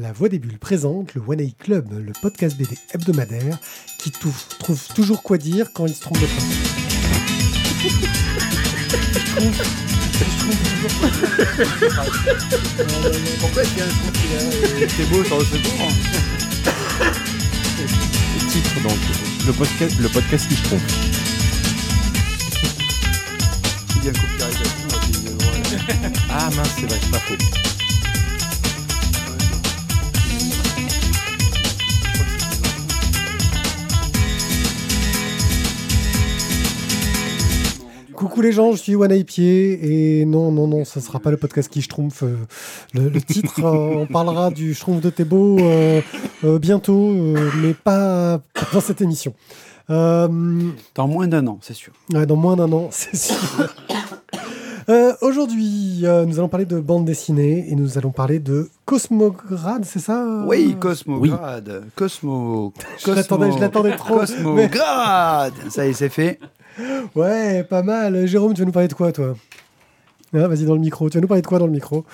La Voix des Bulles présente le One A Club, le podcast BD hebdomadaire qui tou- trouve toujours quoi dire quand il se trompe de phrase. Pourquoi est-ce qu'il y a un truc qui est- C'est beau sur le secours Le titre donc, le podcast, le podcast qui se trompe. Il y a un copyright. Ah mince, c'est vrai, c'est pas faux. Coucou les gens, je suis One Pied et non, non, non, ce sera pas le podcast qui schtroumpf. euh, Le, le titre, euh, on parlera du schtroumpf de Thébault euh, euh, bientôt, euh, mais pas dans cette émission. Euh, Dans moins d'un an, c'est sûr. Ouais, dans moins d'un an, c'est sûr. Euh, Aujourd'hui, euh, nous allons parler de bande dessinée et nous allons parler de Cosmograde, c'est ça? Oui, Cosmograde. Cosmo. Je l'attendais, je l'attendais trop. Cosmograde. Ça y est, c'est fait. Ouais, pas mal. Jérôme, tu vas nous parler de quoi, toi? Ah, Vas-y, dans le micro. Tu vas nous parler de quoi dans le micro?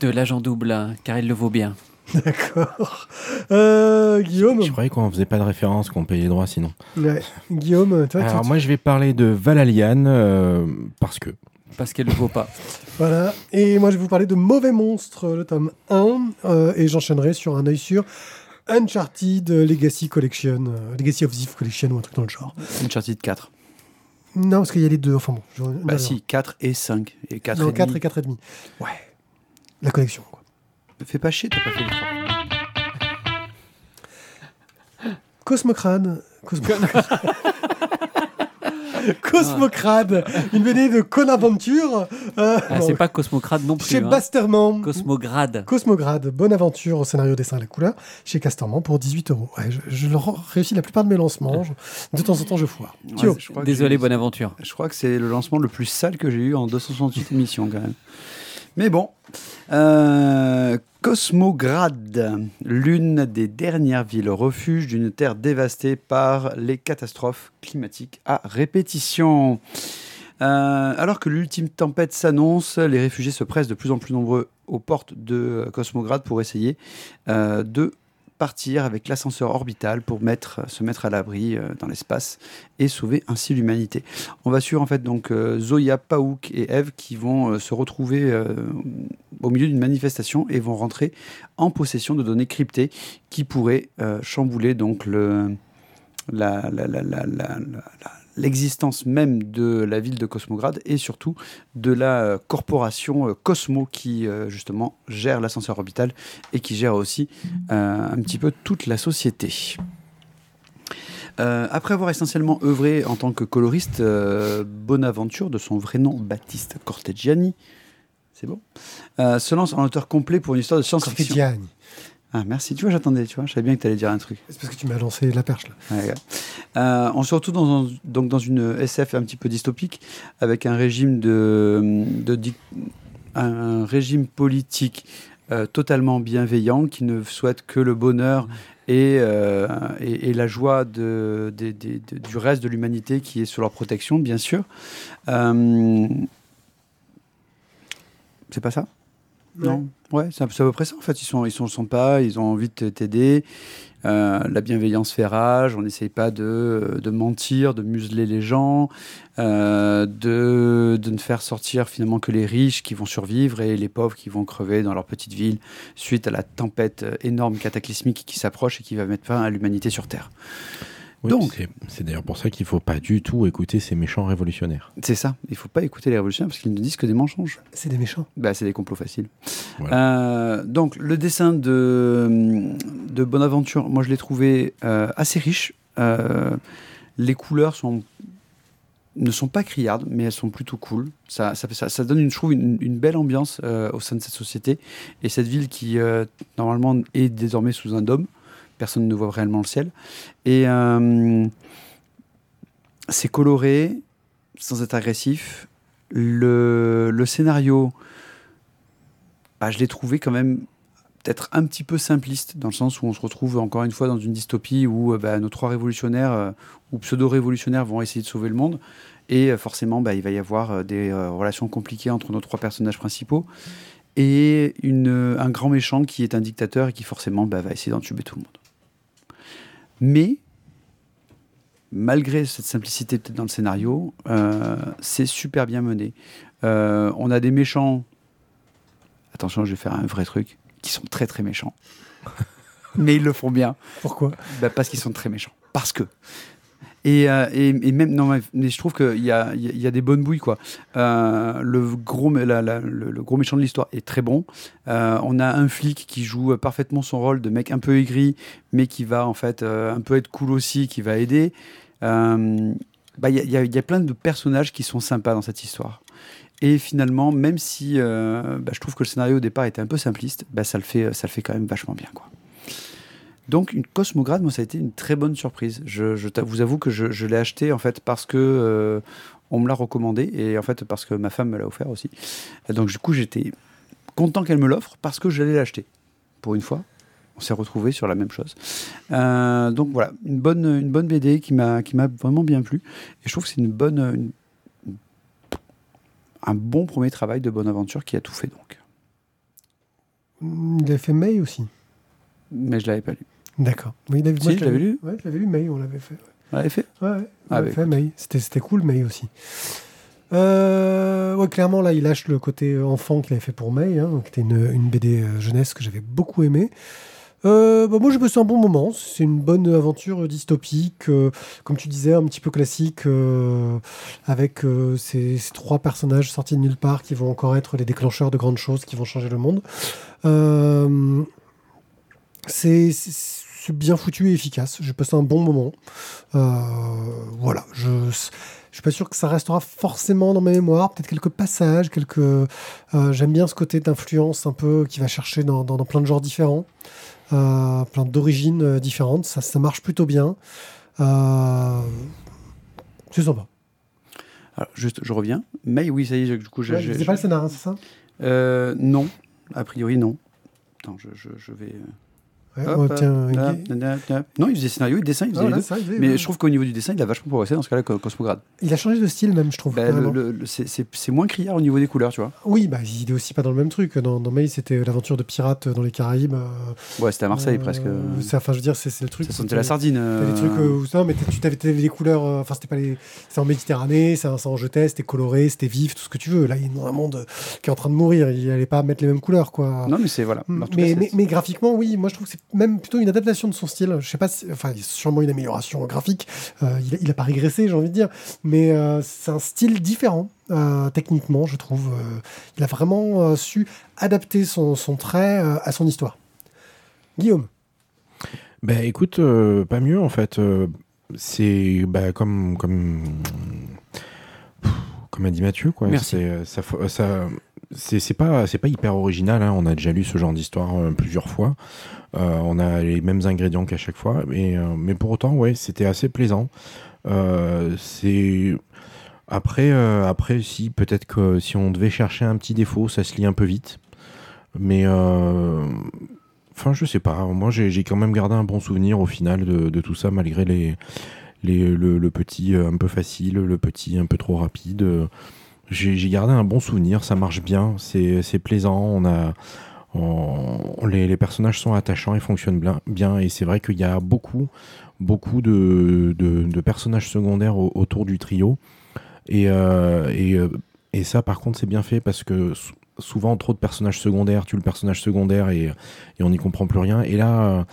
De l'agent double, hein, car il le vaut bien. D'accord. Euh, Guillaume? Je croyais qu'on faisait pas de référence, qu'on payait les droits sinon. Ouais. Guillaume, toi, Alors tu- moi je vais parler de Valalian euh, parce que. Parce qu'elle le vaut pas. Voilà. Et moi, je vais vous parler de Mauvais Monstre, le tome 1. euh, et j'enchaînerai sur un œil sur Uncharted Legacy Collection, euh, Legacy of Thief Collection ou un truc dans le genre. Uncharted 4. Non, parce qu'il y a les deux. Enfin bon. je- Bah non, si, 4 et 5. Et 4 Non, et 4 demi. et 4 et demi. Ouais. La collection, quoi. Fais pas chier, t'as pas fait les trois. Cosmocrade. Cosmocrade. Cosmocrade, une BD de Conaventure. Euh, Ah, c'est pas Cosmocrade non plus. chez hein. Basterman. Cosmograde. Cosmograde, bonne aventure au scénario, dessin à la couleur, chez Casterman pour 18 euros. Ouais, je, réussis la plupart de mes lancements. Je- de temps en temps, je foire. Ouais, je Désolé, bonne aventure. Je crois que c'est le lancement le plus sale que j'ai eu en 268 émissions quand même. Mais bon, euh, l'une des dernières villes refuge d'une terre dévastée par les catastrophes climatiques à répétition. Euh, alors que l'ultime tempête s'annonce, les réfugiés se pressent de plus en plus nombreux aux portes de Cosmograde pour essayer euh, de partir avec l'ascenseur orbital pour mettre, se mettre à l'abri euh, dans l'espace et sauver ainsi l'humanité. On va suivre en fait donc euh, Zoya, Paouk et Eve qui vont euh, se retrouver euh, au milieu d'une manifestation et vont rentrer en possession de données cryptées qui pourraient euh, chambouler donc le la- l'existence même de la ville de Cosmograde et surtout de la euh, corporation euh, Cosmo qui euh, justement gère l'ascenseur orbital et qui gère aussi un petit peu toute la société. Après avoir essentiellement œuvré en tant que coloriste, Bonaventure, de son vrai nom Baptiste Corteggiani, c'est bon, se lance en auteur complet pour une histoire de science-fiction. Cortegiani. Ah, merci, tu vois, j'attendais, tu vois, je savais bien que tu allais dire un truc. C'est parce que tu m'as lancé la perche, là. Ouais, ouais. Euh, on se retrouve dans, un- donc dans une SF un petit peu dystopique avec un régime de, un régime politique euh, totalement bienveillant qui ne souhaite que le bonheur et, euh, et, et la joie de, de- du reste de l'humanité qui est sous leur protection, bien sûr. C'est pas ça? Non? Ouais, c'est à peu près ça en fait. Ils sont, ils sont sympas, ils ont envie de t'aider. Euh, la bienveillance fait rage, on n'essaye pas de, de mentir, de museler les gens, euh, de, de ne faire sortir finalement que les riches qui vont survivre et les pauvres qui vont crever dans leur petite ville suite à la tempête euh, énorme cataclysmique qui s'approche et qui va mettre fin à l'humanité sur Terre. Oui, Donc- c'est- d'ailleurs pour ça qu'il faut pas du tout écouter ces méchants révolutionnaires. C'est ça, il faut pas écouter les révolutionnaires parce qu'ils ne disent que des mensonges. C'est des méchants. Bah, c'est des complots faciles. Voilà. Euh, donc, le dessin de, de Bonaventure, moi, je l'ai trouvé euh, assez riche. Euh, les couleurs sont, ne sont pas criardes, mais elles sont plutôt cool. Ça, ça, fait- ça, ça donne, une, je trouve, une, une belle ambiance euh, au sein de cette société. Et cette ville qui, euh, normalement, est désormais sous un dôme. Personne ne voit réellement le ciel. Et euh, c'est coloré, sans être agressif. Le, scénario, bah, je l'ai trouvé quand même peut-être un petit peu simpliste, dans le sens où on se retrouve encore une fois dans une dystopie où euh, bah, nos trois révolutionnaires euh, ou pseudo-révolutionnaires vont essayer de sauver le monde. Et forcément, bah, il va y avoir des relations compliquées entre nos trois personnages principaux. et un grand méchant qui est un dictateur et qui forcément va essayer d'entuber tout le monde. Mais, malgré cette simplicité peut-être dans le scénario, euh, c'est super bien mené. Euh, on a des méchants, attention je vais faire un vrai truc, qui sont très très méchants. Mais ils le font bien. Pourquoi? Bah, parce qu'ils sont très méchants. Parce que. Et, euh, et, et même, non, mais- je trouve qu'il y a, y a- y des bonnes bouilles, quoi. Euh, le, gros, le, gros méchant de l'histoire est très bon. Euh, on a un flic qui joue parfaitement son rôle de mec un peu aigri, mais qui va en fait un peu être cool aussi, qui va aider. Bah, Il y, a- il y il y a plein de personnages qui sont sympas dans cette histoire. Et finalement, même si bah, je trouve que le scénario au départ était un peu simpliste, bah, ça, le fait, ça le fait quand même vachement bien. Quoi. Donc, une Cosmograde, moi, ça a été une très bonne surprise. Je, vous avoue que je, je l'ai acheté en fait parce que euh, on me l'a recommandé et en fait parce que ma femme me l'a offert aussi. Et donc, du coup, j'étais content qu'elle me l'offre parce que j'allais l'acheter. Pour une fois, on s'est retrouvés sur la même chose. Euh, donc voilà, une bonne, une bonne BD qui m'a qui m'a vraiment bien plu. Et je trouve que c'est une bonne, une- un bon premier travail de bonne aventure qui a tout fait donc. Il avait fait May aussi. Mais je l'avais pas lu. D'accord. Oui, avait, Si, moi, je l'avais lu. Ouais, je l'avais lu May, on l'avait fait. On l'avait fait. Ouais, ouais. On Ah, bah, fait May. C'était, c'était cool, May aussi. Euh, ouais, clairement, là, il lâche le côté enfant qu'il avait fait pour May, hein, qui était une, une BD euh, jeunesse que j'avais beaucoup aimé. Euh, bah, moi, j'ai passé un bon moment. C'est une bonne aventure dystopique, euh, comme tu disais, un petit peu classique, euh, avec euh, ces, ces trois personnages sortis de nulle part qui vont encore être les déclencheurs de grandes choses qui vont changer le monde. Euh, c'est, bien foutu et efficace. J'ai passé un bon moment. Euh, voilà, je je suis pas sûr que ça restera forcément dans ma mémoire. Peut-être quelques passages, quelques. euh, J'aime bien ce côté d'influence un peu qui va chercher dans, dans- dans plein de genres différents, euh, plein d'origines différentes. Ça, ça marche plutôt bien. Euh, c'est sympa. Alors, juste, je reviens. Mais oui, ça y est, du coup, je. Ouais, je- c'est pas le scénar, hein, c'est ça? Non, a priori non. Attends, je, je, je vais. Euh, hop, tiens. Non, il faisait scénario, il dessin, il faisait les là, deux. ça, il Mais ouais. je trouve qu'au niveau du dessin, il a vachement progressé dans ce cas-là, Co- Cosmograde. Il a changé de style même, je trouve. Bah, c'est- moins criard au niveau des couleurs, tu vois. Oui, bah, il est aussi pas dans le même truc. Dans, dans May, c'était l'aventure de pirates dans les Caraïbes. euh, Ouais, c'était à Marseille euh, presque. Enfin, je veux dire, c'est le truc. Ça sentait la sardine. Des euh, trucs où non, mais tu t'avais t'avais des couleurs. Enfin, c'était pas les. C'est en Méditerranée, c'est en jetais, c'était coloré, c'était vif, tout ce que tu veux. Là, il est dans un monde qui est en train de mourir. Il allait pas mettre les mêmes couleurs, quoi. Non, mais c'est voilà. Mm, mais, mais, mais graphiquement, oui, moi je trouve que c'est même plutôt une adaptation de son style. Je sais pas, si- enfin, il y a sûrement une amélioration graphique. Euh, il, a, il a pas régressé, j'ai envie de dire, mais euh, c'est un style différent euh, techniquement, je trouve. Euh, il a vraiment euh, su adapter son, son trait euh, à son histoire. Guillaume, Ben écoute, euh, pas mieux en fait. Euh, c'est bah, comme comme comme a dit Mathieu quoi. Merci. C'est ça, fa- ça c'est pas c'est pas hyper original. hein. On a déjà lu ce genre d'histoire euh, plusieurs fois. Euh, on a les mêmes ingrédients qu'à chaque fois, mais euh, mais pour autant ouais, c'était assez plaisant. C'est après après si peut-être que si on devait chercher un petit défaut, ça se lit un peu vite. Mais Enfin, je sais pas. Moi, j'ai quand même gardé un bon souvenir au final de, tout ça, malgré les, les, le, petit un peu facile, le petit un peu trop rapide. J'ai gardé un bon souvenir. Ça marche bien. C'est plaisant. On a. les, personnages sont attachants et fonctionnent bien, et c'est vrai qu'il y a beaucoup beaucoup de, personnages secondaires au- autour du trio et, euh, euh, et ça par contre c'est bien fait parce que souvent trop de personnages secondaires tue le personnage secondaire et, et on n'y comprend plus rien. Et là, euh,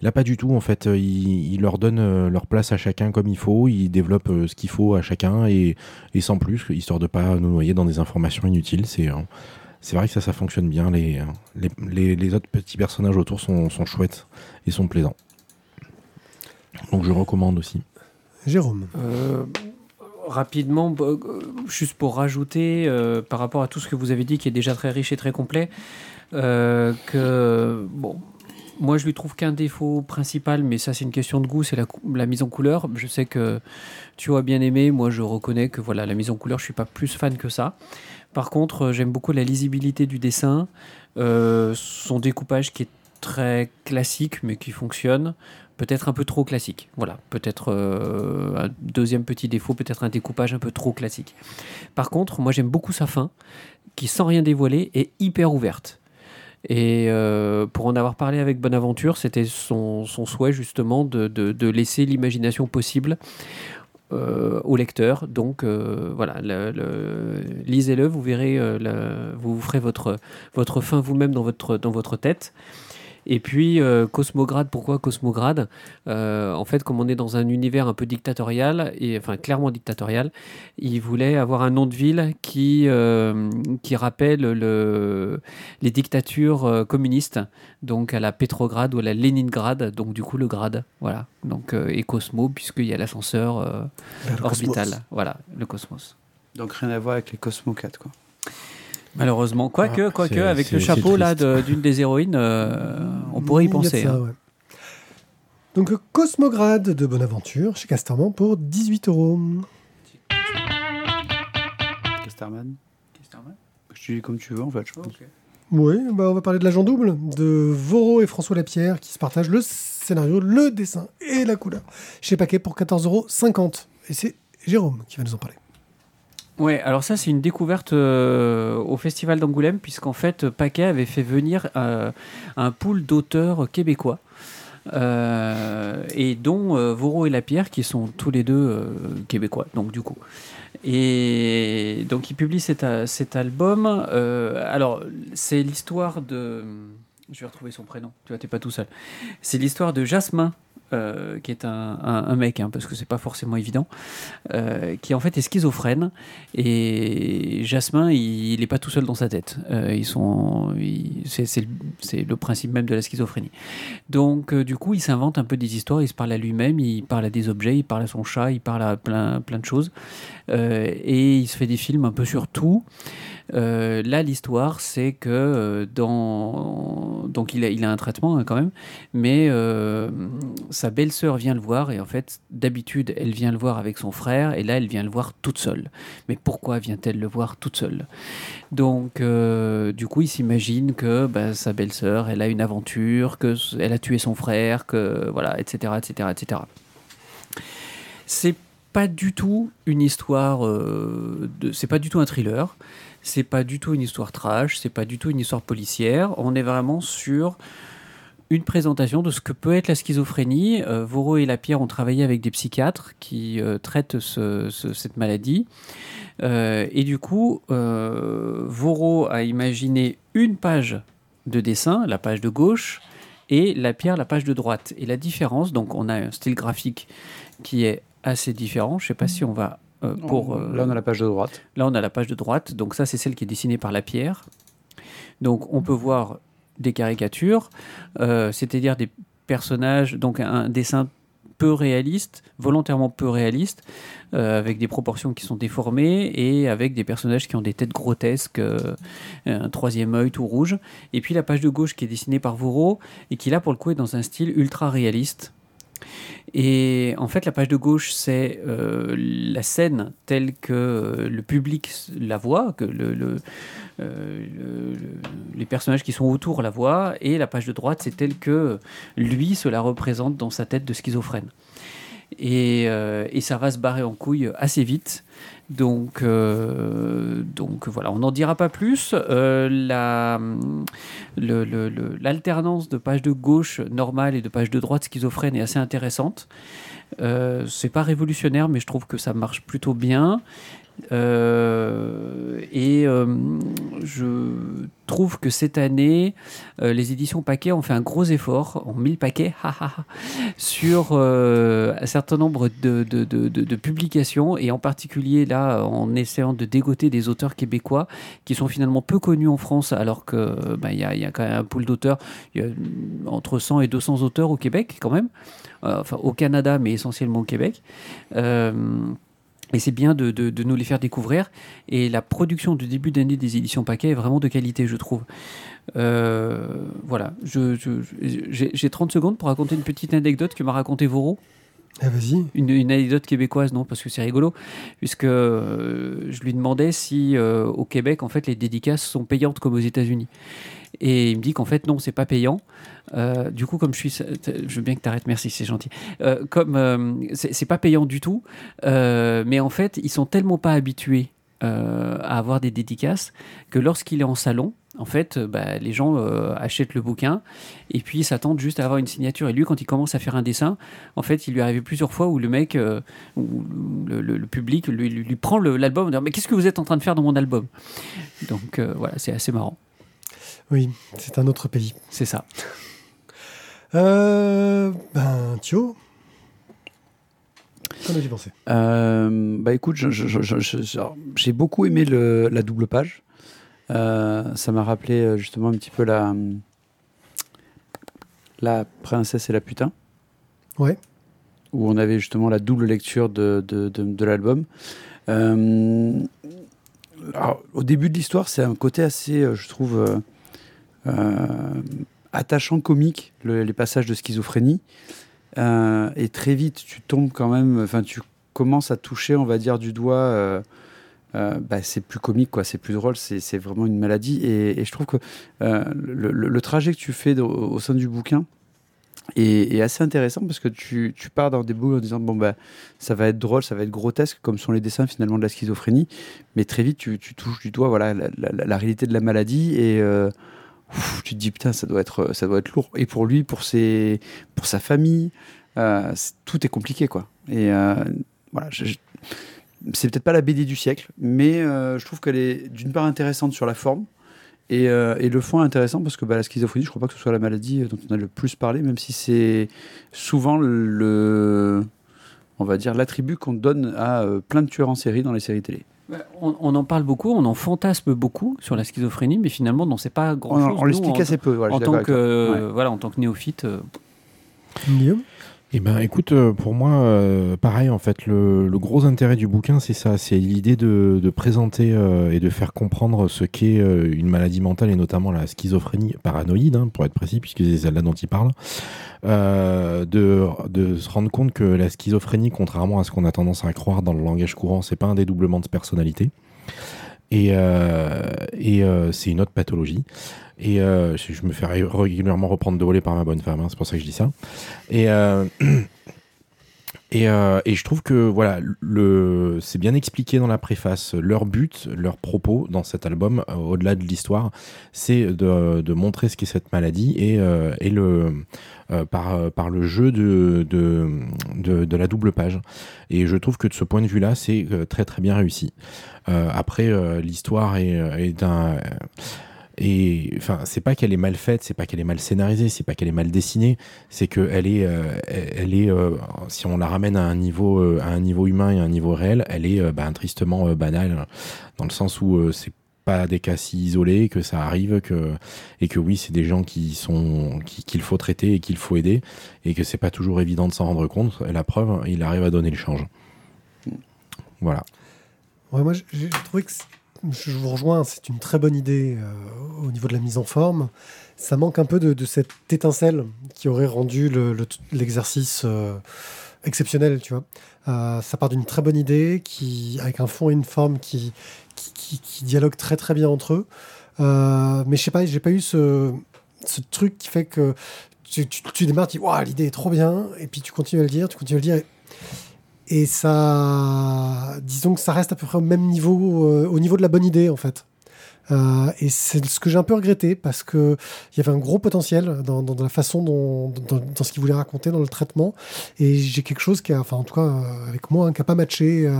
là pas du tout. En fait, Euh, il, il leur donne euh, leur place à chacun comme il faut. Il développe ce qu'il faut à chacun et, et sans plus, histoire de pas nous noyer dans des informations inutiles. C'est c'est vrai que ça, ça fonctionne bien. Les, les, les, les autres petits personnages autour sont, sont chouettes et sont plaisants. Donc je recommande aussi. Jérôme. Euh, rapidement, euh, juste pour rajouter euh, par rapport à tout ce que vous avez dit, qui est déjà très riche et très complet, euh, que moi je lui trouve qu'un défaut principal, mais ça c'est une question de goût, c'est la, mise en couleur. Je sais que tu as bien aimé, moi je reconnais que voilà la mise en couleur, je suis pas plus fan que ça. Par contre, j'aime beaucoup la lisibilité du dessin, son découpage qui est très classique mais qui fonctionne peut-être un peu trop classique. Voilà, peut-être euh, un deuxième petit défaut, peut-être un découpage un peu trop classique. Par contre, moi j'aime beaucoup sa fin, qui, sans rien dévoiler, est hyper ouverte. Et euh, pour en avoir parlé avec Bonaventure, c'était son, souhait justement de, laisser l'imagination possible euh, au lecteur. Donc euh, voilà, le- le- lisez-le, vous verrez, vous ferez votre, fin vous-même dans votre tête. Et puis euh, Cosmograde, pourquoi Cosmograde? Euh, En fait, comme on est dans un univers un peu dictatorial, et enfin clairement dictatorial, il voulait avoir un nom de ville qui, euh, qui rappelle le, les dictatures euh, communistes, donc à la Pétrograd ou à la Léningrad, donc du coup le grade, voilà. Donc et Cosmo puisqu'il y a l'ascenseur orbital, cosmos. voilà, le cosmos. Donc rien à voir avec les Cosmo 4, quoi. Malheureusement, quoique, Ah, avec le chapeau là de- d'une des héroïnes, euh, on pourrait y Il y a de penser. ça, hein. ouais. Donc euh, Cosmograde de Bonaventure chez Casterman pour 18 euros. Casterman Je te dis comme tu veux, en fait, je pense. Oui, bah on va parler de l'agent double de Voro et François Lapierre qui se partagent le scénario, le dessin et la couleur chez Paquet pour 14,50 euros. Et c'est Jérôme qui va nous en parler. Ouais, alors ça c'est une découverte euh, au Festival d'Angoulême puisqu'en fait Paquet avait fait venir euh, un pool d'auteurs québécois euh, et dont Voro et Lapierre qui sont tous les deux québécois donc du coup. Et donc il publie cet, cet album. alors c'est l'histoire de... Je vais retrouver son prénom, tu vois, t'es pas tout seul. C'est l'histoire de Jasmin, euh, qui est un, mec, hein, parce que c'est pas forcément évident, euh, qui en fait est schizophrène. Et Jasmin, il n'est pas tout seul dans sa tête. Euh, ils sont, c'est, le- le principe même de la schizophrénie. Donc, du coup, il s'invente un peu des histoires. Il se parle à lui-même, il parle à des objets, il parle à son chat, il parle à plein, plein de choses. Et il se fait des films un peu sur tout. Euh, là, l'histoire, c'est que euh, dans donc il a, un traitement hein, quand même, mais euh, sa belle-sœur vient le voir et en fait, d'habitude, elle vient le voir avec son frère et là, elle vient le voir toute seule. Mais pourquoi vient-elle le voir toute seule? Donc, du coup, il s'imagine que bah, sa belle-sœur, elle a une aventure, que s- elle a tué son frère, que voilà, etc., etc., etc. C'est pas du tout une histoire c'est pas du tout un thriller, c'est pas du tout une histoire trash, c'est pas du tout une histoire policière. On est vraiment sur une présentation de ce que peut être la schizophrénie. Euh, Voro et Lapierre ont travaillé avec des psychiatres qui euh, traitent ce- ce- cette maladie. Euh, et du coup, euh, Voro a imaginé une page de dessin, la page de gauche, et Lapierre, la page de droite. Et la différence, donc on a un style graphique qui est assez différent. Je ne sais pas si on va pour... euh, Là, on a la page de droite. Là, on a la page de droite. Donc ça, c'est celle qui est dessinée par Lapierre. Donc on peut voir des caricatures, euh, c'est-à-dire des personnages, donc un dessin peu réaliste, volontairement peu réaliste, euh, avec des proportions qui sont déformées et avec des personnages qui ont des têtes grotesques, euh, un troisième œil tout rouge. Et puis la page de gauche qui est dessinée par Voro et qui là pour le coup est dans un style ultra réaliste. Et en fait, la page de gauche, c'est euh, la scène telle que euh, le public la voit, que euh, le- le- les personnages qui sont autour la voient, et la page de droite, c'est telle que lui se la représente dans sa tête de schizophrène. Et, euh, et ça va se barrer en couille assez vite. Donc, euh, voilà, on n'en dira pas plus. Euh, l'alternance de page de gauche normale et de page de droite schizophrène est assez intéressante. Euh, c'est pas révolutionnaire, mais je trouve que ça marche plutôt bien. Euh, et euh, je trouve que cette année, euh, les éditions Paquet ont fait un gros effort, ont mis le paquet, ha, ha, ha, sur un certain nombre de, publications, et en particulier là, en essayant de dégoter des auteurs québécois qui sont finalement peu connus en France, alors que bah, il y, a, quand même un pool d'auteurs, entre 100 et 200 auteurs au Québec quand même, enfin au Canada, mais essentiellement au Québec. Et c'est bien de, de- de nous les faire découvrir. Et la production de début d'année des éditions Paquet est vraiment de qualité, je trouve. Euh, voilà, j'ai j'ai 30 secondes pour raconter une petite anecdote que m'a raconté Voro. Ah, vas-y. Une, une anecdote québécoise, non, parce que c'est rigolo, puisque euh, je lui demandais si euh, au Québec, en fait, les dédicaces sont payantes comme aux États-Unis. Et il me dit qu'en fait, non, c'est pas payant. Euh, du coup, comme je suis. Je veux bien que tu arrêtes, merci, c'est gentil. Euh, comme euh, c'est pas payant du tout, euh, mais en fait, ils sont tellement pas habitués euh, à avoir des dédicaces que lorsqu'il est en salon, en fait, bah, les gens achètent le bouquin et puis s'attendent juste à avoir une signature. Et lui, quand il commence à faire un dessin, en fait, il lui est arrivé plusieurs fois où le mec, euh, ou le, public lui, prend l'album et dit Mais qu'est-ce que vous êtes en train de faire dans mon album? Donc voilà, c'est assez marrant. Oui, c'est un autre pays. C'est ça. Euh, ben, Thio, qu'en as-tu pensé? Euh, bah écoute, j'ai beaucoup aimé le- la double page. Euh, ça m'a rappelé justement un petit peu la, la princesse et la putain. Ouais. Où on avait justement la double lecture de, de, de- de l'album. Euh, alors, au début de l'histoire, c'est un côté assez, je trouve, attachant, comique, le- les passages de schizophrénie. Euh, et très vite, tu tombes quand même, enfin, tu commences à toucher, on va dire, du doigt. euh, euh, bah, c'est plus comique, quoi. C'est plus drôle. C'est vraiment une maladie. Et, je trouve que euh, le, trajet que tu fais au sein du bouquin est, assez intéressant parce que tu, tu pars dans des bouts en disant bon bah ça va être drôle, ça va être grotesque, comme sont les dessins finalement de la schizophrénie. Mais très vite, tu, touches du doigt voilà la, réalité de la maladie et euh, tu te dis putain ça doit être ça doit être lourd. Et pour lui, pour ses pour sa famille, euh, tout est compliqué quoi. Et euh, voilà, c'est peut-être pas la BD du siècle, mais euh, je trouve qu'elle est d'une part intéressante sur la forme. Et, euh, le fond intéressant parce que bah, la schizophrénie, je crois pas que ce soit la maladie dont on a le plus parlé, même si c'est souvent le, on va dire l'attribut qu'on donne à euh, plein de tueurs en série dans les séries télé. On, on en parle beaucoup, on en fantasme beaucoup sur la schizophrénie, mais finalement, on n'en sait pas grand-chose. on l'explique assez peu. voilà, en tant que avec toi. voilà en tant que néophyte euh, Guillaume? Eh ben, écoute, euh, pour moi, euh, pareil, en fait, le, gros intérêt du bouquin, c'est ça, c'est l'idée de, présenter euh, et de faire comprendre ce qu'est une maladie mentale et notamment la schizophrénie paranoïde, hein, pour être précis, puisque c'est celle-là dont il parle, de, de se rendre compte que la schizophrénie, contrairement à ce qu'on a tendance à croire dans le langage courant, c'est pas un dédoublement de personnalité. Et, et c'est une autre pathologie. Et euh, je me fais ré- régulièrement reprendre de voler par ma bonne femme, hein, c'est pour ça que je dis ça. Et, euh, euh, et je trouve que voilà, c'est bien expliqué dans la préface. Leur but, leur propos dans cet album, au-delà de l'histoire, c'est de, de montrer ce qu'est cette maladie et, et le, par, par le jeu de, de, de, de la double page. Et je trouve que de ce point de vue-là, c'est très très bien réussi. Après, l'histoire est, est d'un. Et enfin, c'est pas qu'elle est mal faite, c'est pas qu'elle est mal scénarisée, c'est pas qu'elle est mal dessinée, c'est que elle est, euh, elle est, euh, si on la ramène à un niveau, euh, à un niveau humain et à un niveau réel, elle est euh, bah, tristement euh, banale, dans le sens où euh, c'est pas des cas si isolés, que ça arrive, que et que oui, c'est des gens qui sont qui- qu'il faut traiter et qu'il faut aider, et que c'est pas toujours évident de s'en rendre compte. La preuve, il arrive à donner le change. Voilà. Moi, j'ai trouvé que je vous rejoins, c'est une très bonne idée euh, au niveau de la mise en forme. Ça manque un peu de, cette étincelle qui aurait rendu le- le- l'exercice euh, exceptionnel, tu vois. Euh, ça part d'une très bonne idée qui, avec un fond et une forme qui, qui, dialoguent très très bien entre eux. Mais je sais pas, j'ai pas eu ce, truc qui fait que tu, démarres, tu dis, Waouh, l'idée est trop bien, et puis tu continues à le dire, tu continues à le dire, et ça, disons que ça reste à peu près au même niveau, euh, au niveau de la bonne idée en fait. Euh, et c'est ce que j'ai un peu regretté parce que il y avait un gros potentiel dans, la façon dont, dans, ce qu'il voulait raconter, dans le traitement. Et j'ai quelque chose qui a, enfin en tout cas euh, avec moi, hein, qui a pas matché.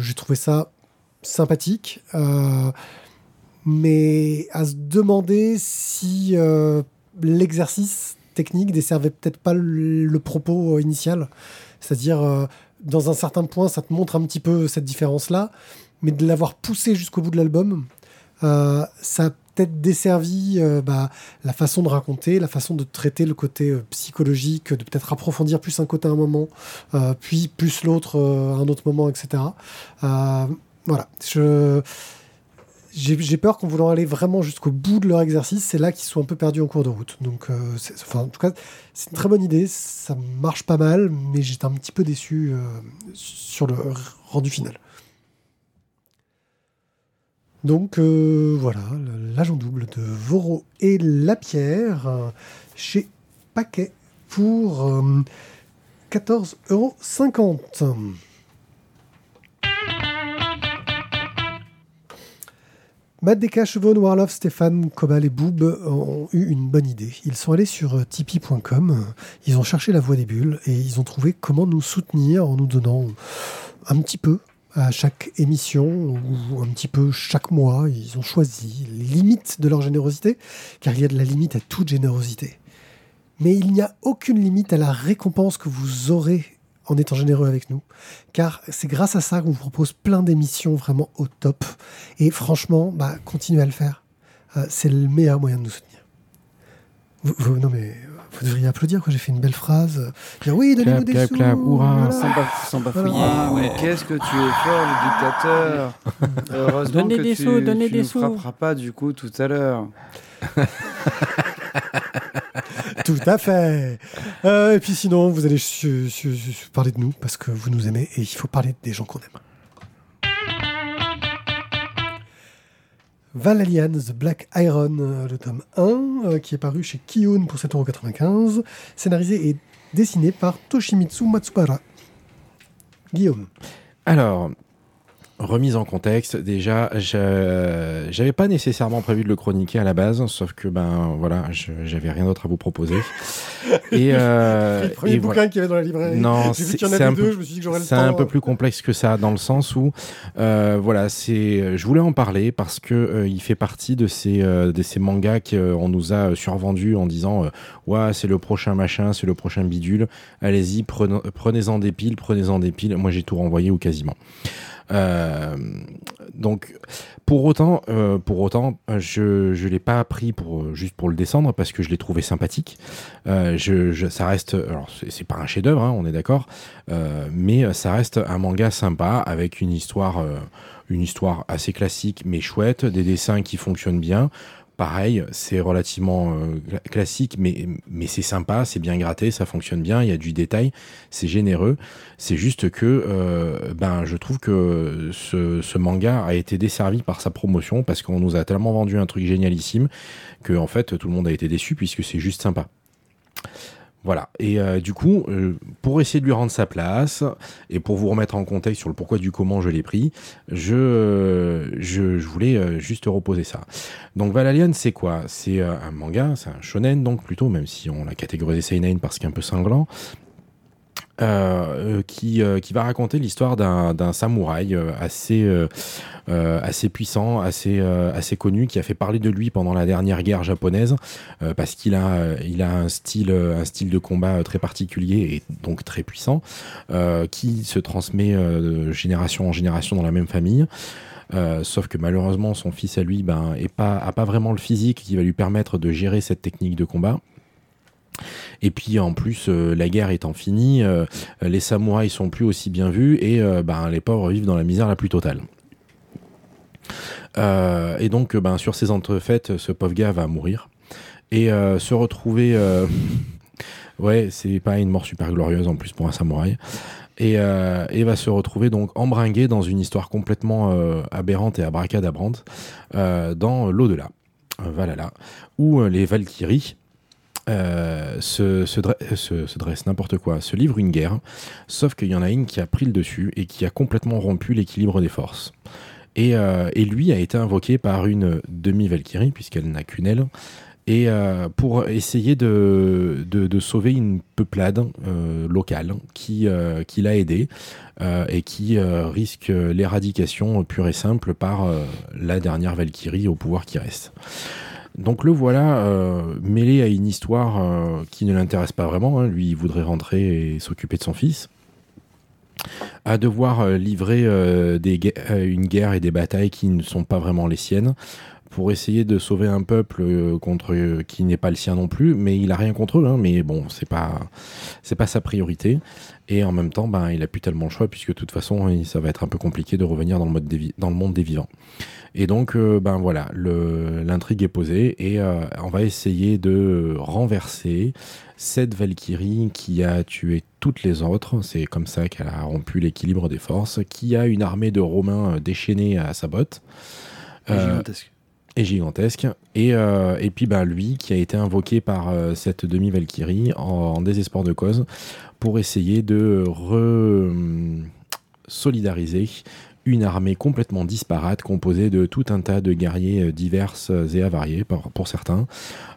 J'ai trouvé ça sympathique, mais à se demander si l'exercice technique desservait peut-être pas le propos initial. C'est-à-dire, euh, dans un certain point, ça te montre un petit peu cette différence-là, mais de l'avoir poussé jusqu'au bout de l'album, euh, ça a peut-être desservi euh, bah, la façon de raconter, la façon de traiter le côté psychologique, de peut-être approfondir plus un côté à un moment, puis plus l'autre à un autre moment, etc. Voilà. Je. J'ai peur qu'en voulant aller vraiment jusqu'au bout de leur exercice, c'est là qu'ils soient un peu perdus en cours de route. Donc, euh, enfin, en tout cas, c'est une très bonne idée, ça marche pas mal, mais j'étais un petit peu déçu euh, sur le rendu final. Donc euh, voilà, l'agent double de Voro et Lapierre chez Paquet pour euh, 14,50 euros. Matt Deka, Chevon, Warloff, Stéphane, Kobal et Boob ont eu une bonne idée. Ils sont allés sur euh, tipeee.com, ils ont cherché la voie des bulles et ils ont trouvé comment nous soutenir en nous donnant un petit peu à chaque émission ou un petit peu chaque mois. Ils ont choisi les limites de leur générosité, car il y a de la limite à toute générosité. Mais il n'y a aucune limite à la récompense que vous aurez en étant généreux avec nous, car c'est grâce à ça qu'on vous propose plein d'émissions vraiment au top. Et franchement, bah, continuez à le faire. Euh, c'est le meilleur moyen de nous soutenir. Vous, vous- non mais vous devriez applaudir quand j'ai fait une belle phrase. Dire oui, donnez-nous des clap, sous. clap, hurrah. voilà. Sans, baf- sans bafouiller. Ah, ouais. qu'est-ce que tu es fort, le dictateur Heureusement Donnez que des tu, sous, donnez tu des nous sous. frapperas pas du coup tout à l'heure. Tout à fait. Euh, et puis sinon, vous allez parler de nous parce que vous nous aimez et il faut parler des gens qu'on aime. Valalian, The Black Iron, euh, le tome 1, euh, qui est paru chez Kiyun pour 7,95€, scénarisé et dessiné par Toshimitsu Matsubara. Guillaume. Alors, remise en contexte, déjà, je- j'avais pas nécessairement prévu de le chroniquer à la base, sauf que ben voilà, j'avais rien d'autre à vous proposer. Et, euh, le premier et bouquin voilà. qu'il y avait dans la librairie. Non, c'est un peu- un peu plus complexe que ça, dans le sens où, euh, voilà, c'est, je voulais en parler parce que euh, il fait partie de ces, euh, de ces mangas qu'on nous a survendus en disant, euh, ouais, c'est le prochain machin, c'est le prochain bidule. Allez-y, prenez- prenez-en des piles, prenez-en des piles. Moi, j'ai tout renvoyé ou quasiment. Euh, donc, pour autant, euh, pour autant, je je l'ai pas pris pour juste pour le descendre parce que je l'ai trouvé sympathique. Euh, je, je- ça reste, alors c'est pas un chef-d'œuvre, hein, on est d'accord, euh, mais ça reste un manga sympa avec une histoire, euh, une histoire assez classique mais chouette, des dessins qui fonctionnent bien. Pareil, c'est relativement euh, cla- classique, mais, mais c'est sympa, c'est bien gratté, ça fonctionne bien, il y a du détail, c'est généreux. C'est juste que euh, ben, je trouve que ce, ce manga a été desservi par sa promotion parce qu'on nous a tellement vendu un truc génialissime que en fait tout le monde a été déçu puisque c'est juste sympa. Voilà. Et euh, du coup, euh, pour essayer de lui rendre sa place et pour vous remettre en contexte sur le pourquoi du comment je l'ai pris, je, voulais euh, juste reposer ça. Donc Valalian, c'est quoi? C'est un manga, c'est un shonen donc plutôt, même si on l'a catégorisé seinen parce qu'il est un peu sanglant. Euh, euh, qui, euh, qui va raconter l'histoire d'un samouraï assez, puissant, assez, assez connu, qui a fait parler de lui pendant la dernière guerre japonaise, parce qu'il a, il a un, style, un style de combat très particulier et donc très puissant, qui se transmet de génération en génération dans la même famille. Sauf que malheureusement, son fils à lui ben, est pas, a pas vraiment le physique qui va lui permettre de gérer cette technique de combat. Et puis en plus, euh, la guerre étant finie, euh, les samouraïs sont plus aussi bien vus et euh, ben, les pauvres vivent dans la misère la plus totale. Et donc, ben, sur ces entrefaites, ce pauvre gars va mourir et se retrouver. euh, ouais, c'est pas une mort super glorieuse en plus pour un samouraï. Et, va se retrouver donc embringué dans une histoire complètement aberrante et abracadabrante dans l'au-delà. Valhalla, où les Valkyries euh, se, se, dre- se- se dressent n'importe quoi, se livrent une guerre, sauf qu'il y en a une qui a pris le dessus et qui a complètement rompu l'équilibre des forces. Et, euh, lui a été invoqué par une demi-Valkyrie, puisqu'elle n'a qu'une aile, et euh, pour essayer de, sauver une peuplade euh, locale qui, euh, qui l'a aidé euh, et qui euh, risque l'éradication pure et simple par euh, la dernière Valkyrie au pouvoir qui reste. Donc le voilà euh, mêlé à une histoire euh, qui ne l'intéresse pas vraiment. hein. Lui, il voudrait rentrer et s'occuper de son fils. À devoir euh, livrer une guerre et des batailles qui ne sont pas vraiment les siennes pour essayer de sauver un peuple contre qui n'est pas le sien non plus, mais il a rien contre eux, hein, mais bon, c'est pas c'est pas sa priorité. Et en même temps, ben, il a plus tellement le choix puisque de toute façon, ça va être un peu compliqué de revenir dans le, mode des vi- dans le monde des vivants. Et donc, euh, ben voilà, le- l'intrigue est posée et euh, on va essayer de renverser cette Valkyrie qui a tué toutes les autres. C'est comme ça qu'elle a rompu l'équilibre des forces, qui a une armée de Romains euh, déchaînés à sa botte. Euh, Gigantesque. Gigantesque. Et, euh, puis bah, lui qui a été invoqué par euh, cette demi-Valkyrie en, désespoir de cause pour essayer de re- hum, solidariser une armée complètement disparate composée de tout un tas de guerriers euh, divers et avariés pour, certains,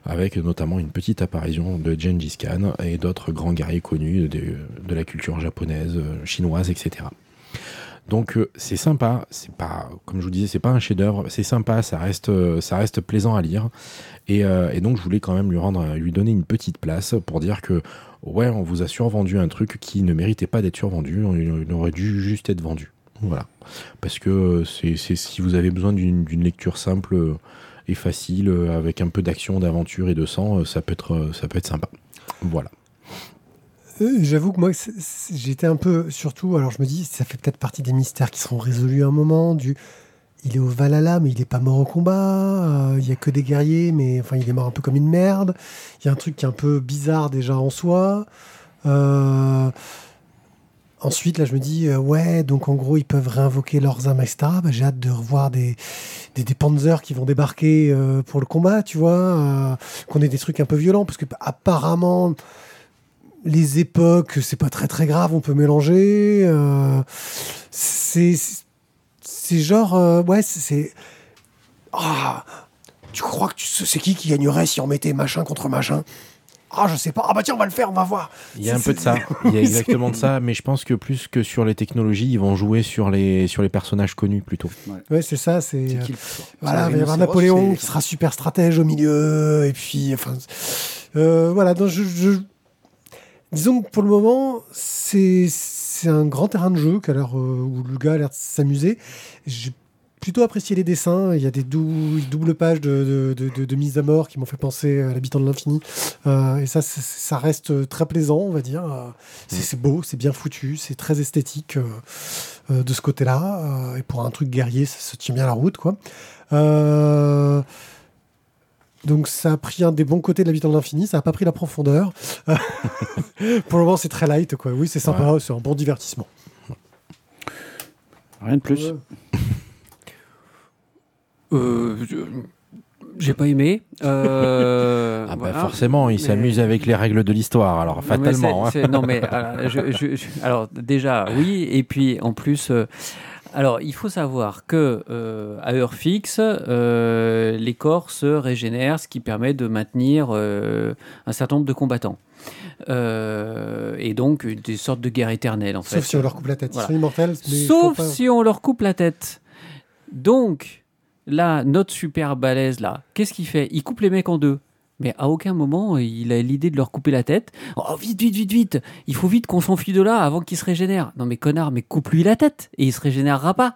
avec notamment une petite apparition de Gengis Khan et d'autres grands guerriers connus de, la culture japonaise, chinoise, etc. Donc euh, c'est sympa, c'est pas comme je vous disais, c'est pas un chef-d'œuvre, c'est sympa, ça reste, euh, ça reste plaisant à lire. Et, euh, et donc je voulais quand même lui rendre, lui donner une petite place pour dire que ouais, on vous a survendu un truc qui ne méritait pas d'être survendu, il aurait dû juste être vendu. Voilà, parce que c'est si vous avez besoin d'une lecture simple et facile, avec un peu d'action, d'aventure et de sang, ça peut être, ça peut être sympa. Voilà. Euh, J'avoue que moi, j'étais un peu, surtout, alors je me dis, ça fait peut-être partie des mystères qui seront résolus à un moment, du, il est au Valhalla, mais il n'est pas mort au combat, euh, il y a que des guerriers, mais enfin, il est mort un peu comme une merde, il y a un truc qui est un peu bizarre déjà en soi. Euh, Ensuite, là, je me dis, euh, ouais, donc en gros, ils peuvent réinvoquer leurs âmes, etc. Bah, J'ai hâte de revoir des, des, des panzers qui vont débarquer euh, pour le combat, tu vois, euh, qu'on ait des trucs un peu violents, parce que apparemment, les époques, c'est pas très très grave, on peut mélanger. euh, c'est c'est genre, euh, ouais, c'est-. Ah, tu crois que tu sais c'est qui qui gagnerait si on mettait machin contre machin? Ah, je sais pas. Ah bah tiens, on va le faire, on va voir. Il y a un peu de ça, il y a exactement de ça, mais je pense que plus que sur les technologies, ils vont jouer sur les, sur les personnages connus plutôt. Ouais, c'est ça. C'est. Euh, Voilà, C'est il va y avoir Napoléon qui? sera super stratège au milieu, et puis, enfin, euh, voilà. Donc je, je- disons que pour le moment, c'est un grand terrain de jeu qui a l'air, euh, où le gars a l'air de s'amuser. J'ai plutôt apprécié les dessins. Il y a des dou- doubles pages de, de, de, de- mise à mort qui m'ont fait penser à l'habitant de l'infini. Euh, et ça, ça reste très plaisant, on va dire. Euh, C'est c'est beau, c'est bien foutu, c'est très esthétique euh, de ce côté-là. Et pour un truc guerrier, ça se tient bien la route, quoi. Euh, donc ça a pris un des bons côtés de l'habitant de l'infini, ça n'a pas pris la profondeur. pour le moment, c'est très light, quoi. Oui, c'est sympa, c'est un bon divertissement. Rien de plus. Euh, je- J'ai pas aimé. Euh, Ah bah voilà. forcément, ils Mais- s'amusent avec les règles de l'histoire, alors Non, mais fatalement. hein. non, mais alors, je- je- je- alors, déjà, oui, et puis en plus, euh, alors il faut savoir que euh, à heure fixe, euh, les corps se régénèrent, ce qui permet de maintenir euh, un certain nombre de combattants. Et donc des sortes de guerre éternelle en fait. Sauf si on leur coupe la tête. Voilà. Ils sont immortels, Sauf pas- si on leur coupe la tête. Donc, là, notre super balèze, là, qu'est-ce qu'il fait? Il coupe les mecs en deux. Mais à aucun moment, il a l'idée de leur couper la tête. Oh, vite, vite, vite, vite Il faut vite qu'on s'enfuit de là avant qu'il se régénère. Non, mais connard, mais coupe-lui la tête et il se régénérera pas.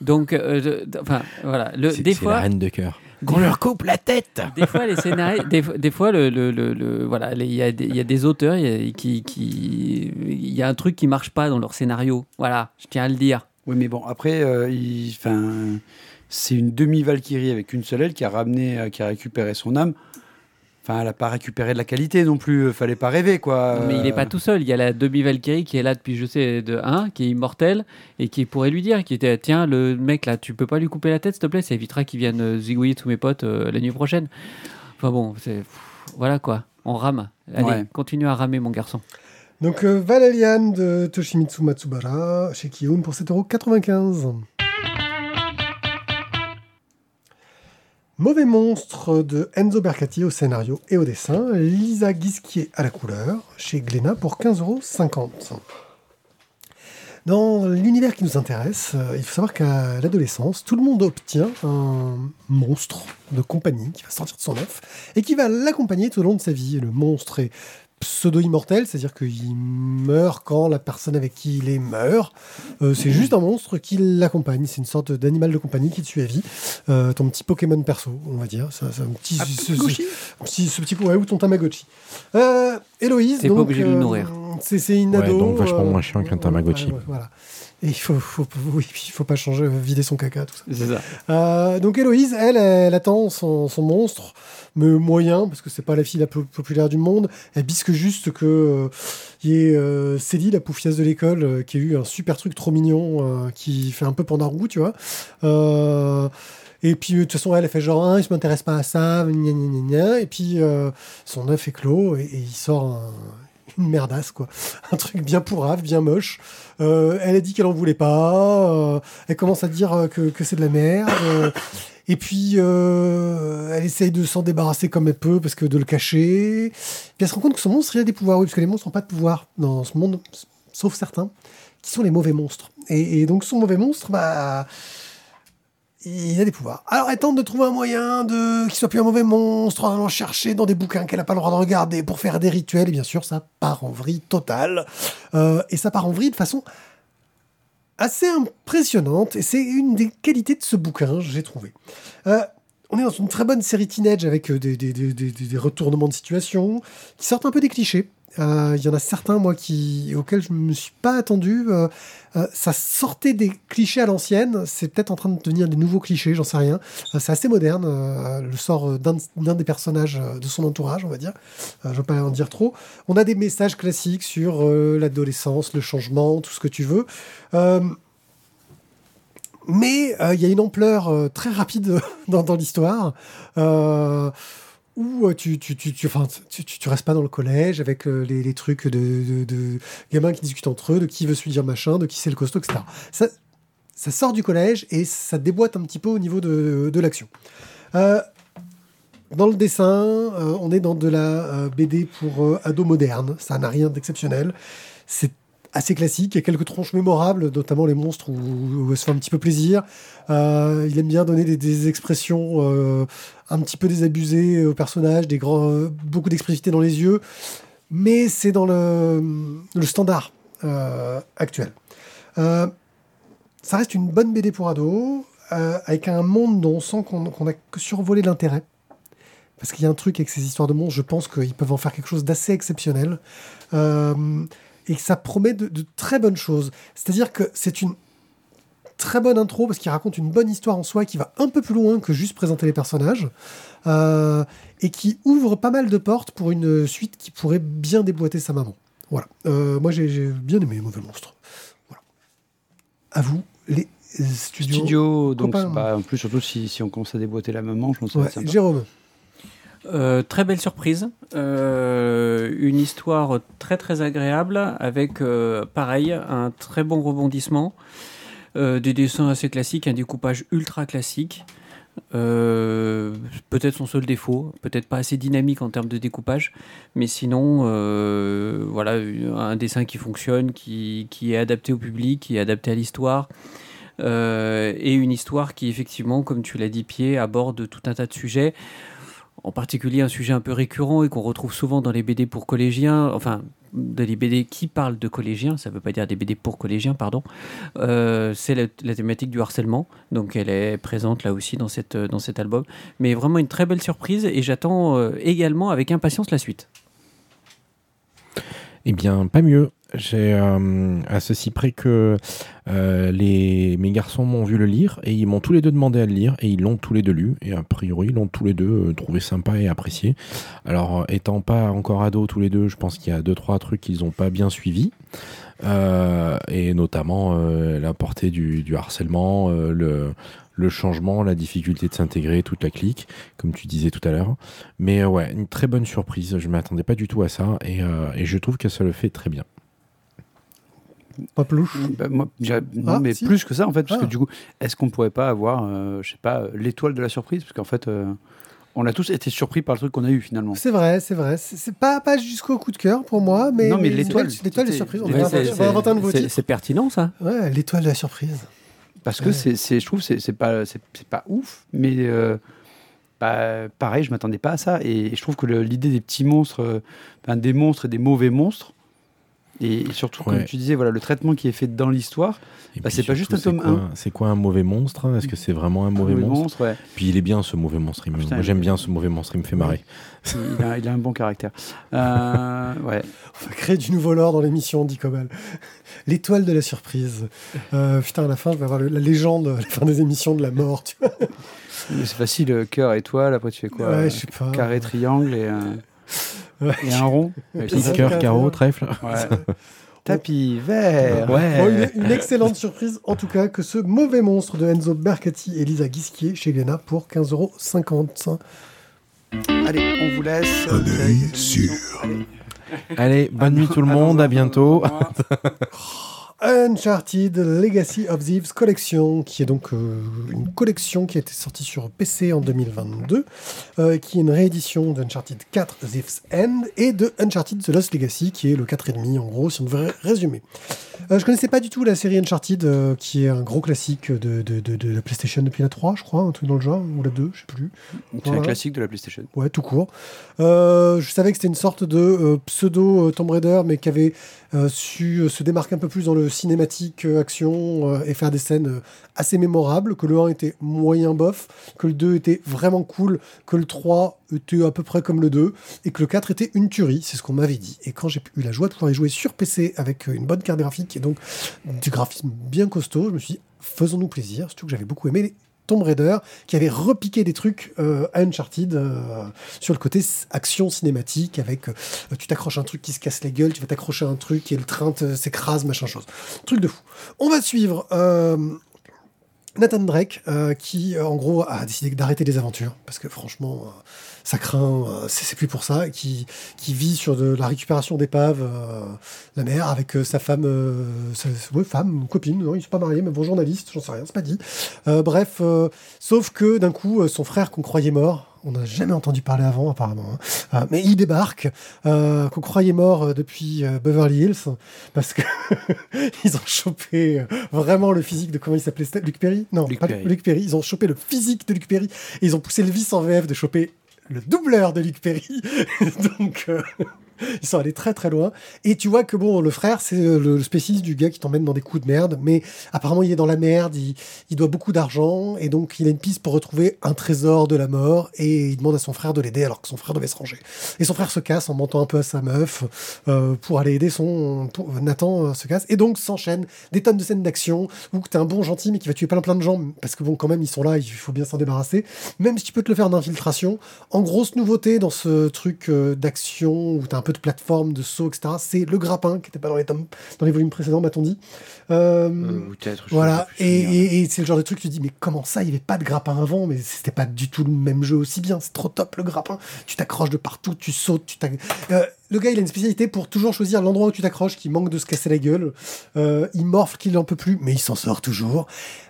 Donc, euh, je- enfin, voilà. Le, C'est des c'est la fois, reine de cœur. Qu'on leur coupe la tête des fois, les scénarios, des, des fois, le, le- le- le- voilà, il y, a des- il y a des auteurs il y a- qui, qui, il y a un truc qui marche pas dans leur scénario. Voilà, je tiens à le dire. Oui, mais bon, après, euh, il- 'fin, c'est une demi-Valkyrie avec une seule aile qui a ramené, euh, qui a récupéré son âme. Enfin, elle n'a pas récupéré de la qualité non plus. Fallait pas rêver, quoi. Mais il n'est Euh, pas tout seul. Il y a la demi-Valkyrie qui est là depuis, je sais, de 1, qui est immortelle, et qui pourrait lui dire, qui était, tiens, le mec là, tu peux pas lui couper la tête, s'il te plaît, ça évitera qu'il vienne euh, zigouiller tous mes potes euh, la nuit prochaine. Enfin bon, c'est. Voilà quoi, on rame. Allez, Ouais. continue à ramer, mon garçon. Donc euh, Valerian de Toshimitsu Matsubara chez Kiyun pour 7,95€. Mauvais monstre de Enzo Bercati au scénario et au dessin, Lisa Guisquier à la couleur chez Glénat pour 15,50€. Dans l'univers qui nous intéresse, euh, il faut savoir qu'à l'adolescence, tout le monde obtient un monstre de compagnie qui va sortir de son œuf et qui va l'accompagner tout au long de sa vie. Le monstre est pseudo-immortel, c'est-à-dire qu'il meurt quand la personne avec qui il est meurt. Euh, c'est juste un monstre qui l'accompagne. C'est une sorte d'animal de compagnie qui te suit à vie. Euh, ton petit Pokémon perso, on va dire. C'est c'est un petit, ce, ce- ce petit, ce petit ouais, ou ton Tamagotchi. Euh, Héloïse, T'es pas obligé de le euh, nourrir. C'est c'est une Ouais, ado. donc vachement moins chiant qu'un Tamagotchi. ouais, ouais, voilà. Et il faut, faut, oui, il faut pas changer, vider son caca, tout ça. C'est ça. Euh, donc Héloïse, elle, elle attend son, son monstre, mais moyen, parce que c'est pas la fille la plus populaire du monde. Elle bisque juste que euh, il y ait euh, Célie, la poufiasse de l'école, qui a eu un super truc trop mignon, qui fait un peu pandarou, tu vois. Et puis, de toute façon, elle, elle fait genre, ah, je m'intéresse pas à ça, gna gna gna gna. Et puis, son œuf est clos et, et il sort un, une merdasse, quoi. Un truc bien pourrave, bien moche. Euh, elle a dit qu'elle en voulait pas. euh, elle commence à dire euh, que, c'est de la merde. euh, et puis, elle essaye de s'en débarrasser comme elle peut, parce que de le cacher. Puis elle se rend compte que son monstre, il a des pouvoirs. Oui, parce que les monstres n'ont pas de pouvoir dans ce monde, sauf certains, qui sont les mauvais monstres. Et, et donc, son mauvais monstre, bah il a des pouvoirs. Alors elle tente de trouver un moyen de qu'il soit plus un mauvais monstre en allant chercher dans des bouquins qu'elle n'a pas le droit de regarder pour faire des rituels. Et bien sûr, ça part en vrille totale. Euh, et ça part en vrille de façon assez impressionnante. Et c'est une des qualités de ce bouquin, j'ai trouvé. Euh, on est dans une très bonne série teenage avec euh, des, des- retournements de situation qui sortent un peu des clichés. Euh, Il y en a certains, moi, qui, auxquels je ne me suis pas attendu. Euh, euh, ça sortait des clichés à l'ancienne. C'est peut-être en train de devenir des nouveaux clichés, j'en sais rien. Euh, c'est assez moderne, euh, le sort euh, d'un des personnages euh, de son entourage, on va dire. Euh, je ne veux pas en dire trop. On a des messages classiques sur euh, l'adolescence, le changement, tout ce que tu veux. Euh, mais euh, il y a une ampleur euh, très rapide dans, dans l'histoire. Où euh, tu, tu, tu, tu, enfin, tu, tu, restes pas dans le collège avec euh, les, trucs de, de, gamins qui discutent entre eux, de qui veut se machin, de qui c'est le costaud, etc. Ça, ça sort du collège et ça déboîte un petit peu au niveau de, de l'action. Euh, dans le dessin, on est dans de la BD pour ados modernes. Ça n'a rien d'exceptionnel. C'est assez classique. Il y a quelques tronches mémorables, notamment les monstres où, où elle se fait un petit peu plaisir. Euh, il aime bien donner des, expressions euh, un petit peu désabusées aux personnages, euh, beaucoup d'expressivité dans les yeux. Mais c'est dans le, standard euh, actuel. Euh, ça reste une bonne BD pour ados, euh, avec un monde dont on sent qu'on qu'on a que survolé l'intérêt. Parce qu'il y a un truc avec ces histoires de monstres, je pense qu'ils peuvent en faire quelque chose d'assez exceptionnel. Et que ça promet de, de très bonnes choses. C'est-à-dire que c'est une très bonne intro parce qu'il raconte une bonne histoire en soi qui va un peu plus loin que juste présenter les personnages euh, et qui ouvre pas mal de portes pour une suite qui pourrait bien déboîter sa maman. Voilà. Euh, moi, j'ai bien aimé Mauvais Monstre. Voilà. À vous, les studios. Studio, donc pas- en plus, surtout si, si on commence à déboîter la maman, je pense que Ouais. Jérôme. Euh, très belle surprise, Euh, une histoire très très agréable avec euh, pareil un très bon rebondissement, des dessins assez classiques, un découpage ultra classique. Peut-être son seul défaut, peut-être pas assez dynamique en termes de découpage, mais sinon, voilà, un dessin qui fonctionne, qui, qui est adapté au public, qui est adapté à l'histoire, et une histoire qui, effectivement, comme tu l'as dit, Pied, aborde tout un tas de sujets en particulier un sujet un peu récurrent et qu'on retrouve souvent dans les BD pour collégiens, enfin, dans les BD qui parlent de collégiens, ça ne veut pas dire des BD pour collégiens, pardon, euh, c'est la, thématique du harcèlement. Donc elle est présente là aussi dans cet album. Mais vraiment une très belle surprise et j'attends euh, également avec impatience la suite. Eh bien, pas mieux. J'ai euh, à ceci près que euh, les, mes garçons m'ont vu le lire et ils m'ont tous les deux demandé à le lire et ils l'ont tous les deux lu et a priori ils l'ont tous les deux euh, trouvé sympa et apprécié. Alors étant pas encore ados tous les deux, je pense qu'il y a deux trois trucs qu'ils n'ont pas bien suivis Euh, et notamment la portée du, harcèlement, le, changement, la difficulté de s'intégrer, toute la clique, comme tu disais tout à l'heure. Mais ouais, une très bonne surprise. Je m'attendais pas du tout à ça et, et je trouve que ça le fait très bien. Pas pelouche? Bah, moi, non, Ah, mais si. plus que ça en fait, parce Ah. que du coup, est-ce qu'on pourrait pas avoir, euh, je sais pas, euh, l'étoile de la surprise, parce qu'en fait, euh, on a tous été surpris par le truc qu'on a eu finalement. C'est vrai, c'est vrai. C'est pas, pas jusqu'au coup de cœur pour moi, mais. Non, mais l'étoile, L'étoile des c'était- surprises. On va c'est- inventer- un nouveau c'est- titre. c'est pertinent ça Ouais, l'étoile de la surprise. Parce que Ouais. c'est, c'est- je trouve, c'est, c'est pas, c'est, pas ouf, mais euh, bah, pareil, je m'attendais pas à ça, et je trouve que l'idée des petits monstres, euh, des monstres et des mauvais monstres. Et surtout, comme tu disais, voilà, le traitement qui est fait dans l'histoire, Bah, c'est pas juste un tome c'est quoi- C'est quoi un mauvais monstre Est-ce que c'est vraiment un mauvais mauvais monstre? monstre, ouais. Puis il est bien ce mauvais monstre. Putain, Moi j'aime bien ce mauvais monstre, il me fait marrer. il, a, il a un bon caractère. Euh, ouais. On va créer du nouveau lore dans l'émission, dit Cobal. L'étoile de la surprise. Euh, putain, à la fin, je vais avoir le- la légende, à la fin des émissions de la mort, tu vois. Mais C'est facile, euh, cœur, étoile, après tu fais quoi? Ouais, je sais pas. Carré, triangle et un. Et un rond. Carré. carreau, trèfle. Ouais. Tapis vert. Ouais. Bon, une, une excellente surprise, en tout cas, que ce mauvais monstre de Enzo Bercati et Lisa Guisquier chez Glénat pour 15,50€. Allez, on vous laisse. Un œil sûr. Allez, bonne nuit tout le monde, à bientôt. Uncharted Legacy of Thieves Collection, qui est donc euh, une collection qui a été sortie sur PC en 2022, euh, qui est une réédition d'Uncharted 4 Thieves End et de Uncharted The Lost Legacy, qui est le 4,5 en gros, si on devrait résumer. Euh, je connaissais pas du tout la série Uncharted, euh, qui est un gros classique de, de, de, de la PlayStation depuis la 3, je crois, un truc dans le genre, ou la 2, je sais plus. C'est un classique de la PlayStation. Ouais, tout court. Je savais que c'était une sorte de pseudo Tomb Raider, mais qui avait su se démarquer un peu plus dans le cinématique euh, action euh, et faire des scènes euh, assez mémorables. Que le 1 était moyen bof, que le 2 était vraiment cool, que le 3 était à peu près comme le 2, et que le 4 était une tuerie, c'est ce qu'on m'avait dit. Et quand j'ai eu la joie de pouvoir y jouer sur PC avec une bonne carte graphique et donc du graphisme bien costaud, je me suis dit, faisons-nous plaisir, surtout que j'avais beaucoup aimé les Tomb Raider, qui avait repiqué des trucs euh, Uncharted euh, sur le côté action cinématique, avec euh, tu t'accroches à un truc qui se casse la gueule, tu vas t'accrocher à un truc et le train s'écrase, machin chose. Truc de fou. On va suivre Nathan Drake, qui en gros a décidé d'arrêter les aventures, parce que franchement, ça craint, euh, c'est plus pour ça, qui, qui vit sur de la récupération d'épaves, euh, la mer, avec euh, sa femme, sa, ouais, femme, copine, non, ils sont pas mariés, mais bon, journaliste, j'en sais rien, c'est pas dit. Bref, sauf que d'un coup, son frère qu'on croyait mort, on n'a jamais entendu parler avant apparemment, hein, mais il débarque, euh, qu'on croyait mort depuis euh, Beverly Hills, parce que ils ont chopé euh, vraiment le physique de comment il s'appelait, Luc Perry? Non, Luc pas Perry. Luc Perry. Ils ont chopé le physique de Luc Perry et ils ont poussé le vice en VF de choper le doubleur de Luc Perry. Donc, euh, ils sont allés très très loin. Et tu vois que bon, le frère, c'est euh, le, spécialiste du gars qui t'emmène dans des coups de merde, mais apparemment il est dans la merde, il, doit beaucoup d'argent, et donc il a une piste pour retrouver un trésor de la mort, et il demande à son frère de l'aider alors que son frère devait se ranger. Et son frère se casse en mentant un peu à sa meuf euh, pour aller aider son... Nathan euh, se casse, et donc s'enchaînent des tonnes de scènes d'action où t'es un bon gentil mais qui va tuer plein plein de gens, parce que bon, quand même, ils sont là, il faut bien s'en débarrasser, même si tu peux te le faire d'infiltration. En grosse nouveauté dans ce truc d'action où t'as un peu de plateforme, de saut, etc., c'est le grappin qui n'était pas dans les, tomes, dans les volumes précédents, m'a-t-on dit. Euh, Euh, Peut-être. voilà, et, souvenir. et- et c'est le genre de truc, tu te dis, mais comment ça, il n'y avait pas de grappin avant, mais c'était pas du tout le même jeu aussi bien, c'est trop top le grappin, tu t'accroches de partout, tu sautes, tu t'ac- Euh, le gars, il a une spécialité pour toujours choisir l'endroit où tu t'accroches, qui manque de se casser la gueule, il morfle qu'il en peut plus, mais il s'en sort toujours.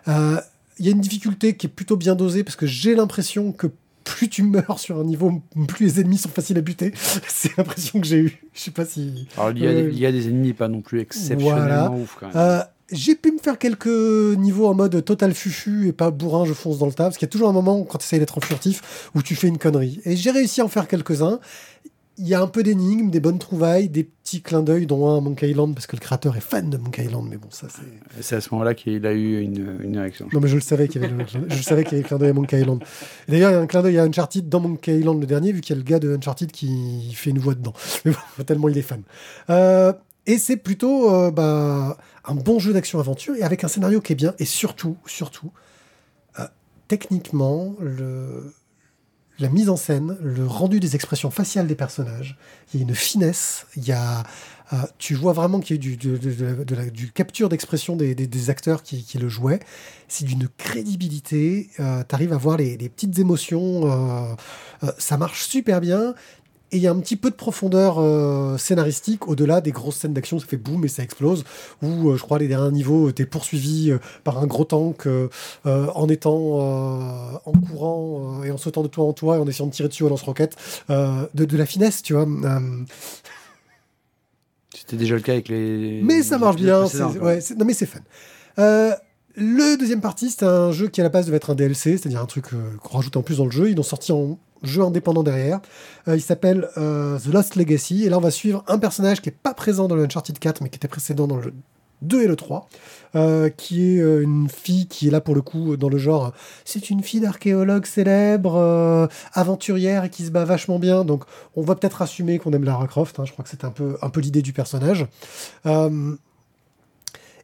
Il y a une difficulté qui est plutôt bien dosée, parce que j'ai l'impression que plus tu meurs sur un niveau, plus les ennemis sont faciles à buter. C'est l'impression que j'ai eue. Je sais pas si... Alors, il y, a, euh, il y a des ennemis pas non plus exceptionnellement Voilà. ouf quand même. Euh, j'ai pu me faire quelques niveaux en mode total fufu et pas bourrin, je fonce dans le tas, parce qu'il y a toujours un moment quand tu essayes d'être en furtif où tu fais une connerie. Et j'ai réussi à en faire quelques-uns. Il y a un peu d'énigmes, des bonnes trouvailles, des petits clins d'œil, dont un à Monkey Island, parce que le créateur est fan de Monkey Island, mais bon, ça c'est... C'est à ce moment-là qu'il a eu une, une érection. Non, mais je le savais qu'il y avait le, je savais qu'il y avait le clin d'œil à Monkey Island. D'ailleurs, il y a un clin d'œil à Uncharted dans Monkey Island le dernier, vu qu'il y a le gars de Uncharted qui fait une voix dedans. Mais bon, tellement il est fan. Euh, et c'est plutôt euh, bah, un bon jeu d'action-aventure et avec un scénario qui est bien. Et surtout, surtout, euh, techniquement, le, la mise en scène, le rendu des expressions faciales des personnages, il y a une finesse, il y a, euh, tu vois vraiment qu'il y a eu du, la- capture d'expression des, acteurs qui, le jouaient. C'est d'une crédibilité, tu arrives à voir les, les petites émotions, euh, euh, ça marche super bien. Et il y a un petit peu de profondeur euh, scénaristique au-delà des grosses scènes d'action, ça fait boum et ça explose. Où euh, je crois les derniers niveaux, t'es poursuivi euh, par un gros tank en étant en courant et en sautant de toit en toit et en essayant de tirer dessus au lance-roquette. De, de la finesse, tu vois. C'était déjà le cas avec les. mais ça marche bien. c'est- quoi. ouais, c'est- non, mais c'est fun. Le deuxième partie, c'est un jeu qui à la base devait être un DLC, c'est-à-dire un truc qu'on rajoute en plus dans le jeu. Ils l'ont sorti en jeu indépendant derrière. Euh, il s'appelle euh, The Lost Legacy. Et là, on va suivre un personnage qui n'est pas présent dans le Uncharted 4, mais qui était précédent dans le 2 et le 3, euh, qui est une fille qui est là pour le coup dans le genre c'est une fille d'archéologue célèbre, aventurière et qui se bat vachement bien. Donc on va peut-être assumer qu'on aime Lara Croft. hein, je crois que c'est un peu, un peu l'idée du personnage.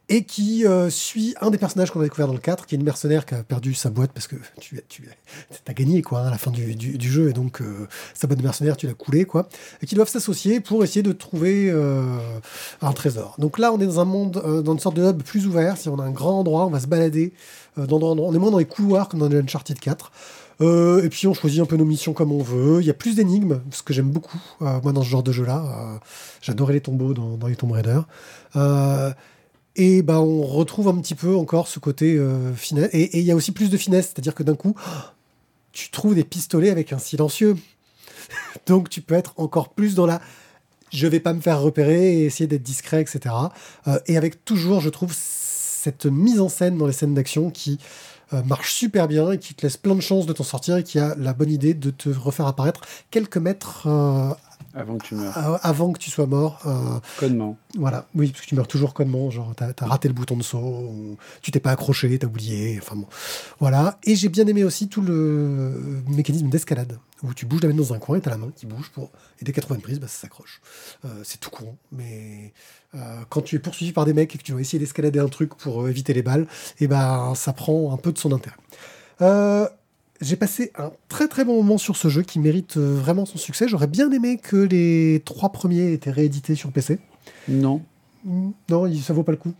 Et qui euh, suit un des personnages qu'on a découvert dans le 4, qui est une mercenaire qui a perdu sa boîte parce que tu, as gagné quoi, hein, à la fin du, jeu, et donc euh, sa boîte de mercenaire, tu l'as coulée, quoi, et qui doivent s'associer pour essayer de trouver euh, un trésor. Donc là, on est dans un monde, dans une sorte de hub plus ouvert, si on a un grand endroit, on va se balader en endroit. On est moins dans les couloirs comme dans Uncharted 4. Euh, et puis on choisit un peu nos missions comme on veut. Il y a plus d'énigmes, ce que j'aime beaucoup, moi, dans ce genre de jeu-là. J'adorais les tombeaux dans, dans les Tomb Raider. Et bah, on retrouve un petit peu encore ce côté euh, finesse. Et il y a aussi plus de finesse, c'est-à-dire que d'un coup, tu trouves des pistolets avec un silencieux. Donc tu peux être encore plus dans la je vais pas me faire repérer et essayer d'être discret, etc. Euh, et avec toujours, je trouve, cette mise en scène dans les scènes d'action qui euh, marche super bien et qui te laisse plein de chances de t'en sortir et qui a la bonne idée de te refaire apparaître quelques mètres Avant que tu meurs. a- avant que tu sois mort. Euh, Codement. voilà, oui, parce que tu meurs toujours connement, genre t'as as raté le bouton de saut, ou tu t'es pas accroché, t'as oublié, enfin bon. Voilà, et j'ai bien aimé aussi tout le mécanisme d'escalade, où tu bouges la main dans un coin et t'as la main qui bouge pour... Et dès 80 prises, bah, ça s'accroche. Euh, c'est tout con, mais euh, quand tu es poursuivi par des mecs et que tu dois essayer d'escalader un truc pour euh, éviter les balles, et ben ça prend un peu de son intérêt. Euh, j'ai passé un très très bon moment sur ce jeu qui mérite euh, vraiment son succès. J'aurais bien aimé que les trois premiers étaient réédités sur PC. Non, Mm, Non, il- ça vaut pas le coup.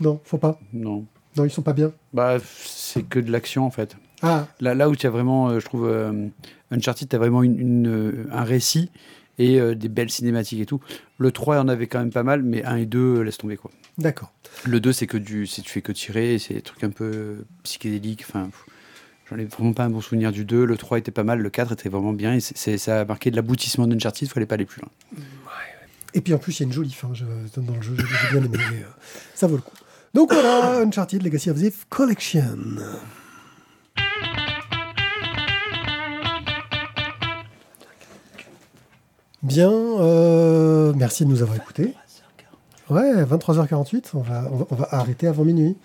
Non, faut pas. non. Non, ils sont pas bien. Bah, c'est que de l'action en fait. Ah, Là, là où tu as vraiment, euh, je trouve, euh, Uncharted, tu as vraiment une, une, un récit et euh, des belles cinématiques et tout. Le 3 en avait quand même pas mal, mais 1 et 2, euh, laisse tomber quoi. d'accord. Le 2, c'est que du, c'est tu fais que tirer, c'est des trucs un peu psychédéliques. Enfin, j'en ai vraiment pas un bon souvenir du 2. Le 3 était pas mal, le 4 était vraiment bien et c'est, ça a marqué de l'aboutissement d'Uncharted, il fallait pas aller plus loin. Et puis en plus, il y a une jolie fin je- dans le jeu. J'ai bien aimé. mais, euh, ça vaut le coup. Donc voilà, Uncharted Legacy of Thief Collection. Bien, euh, merci de nous avoir écoutés. Ouais, 23h48, on va, on va, on va arrêter avant minuit.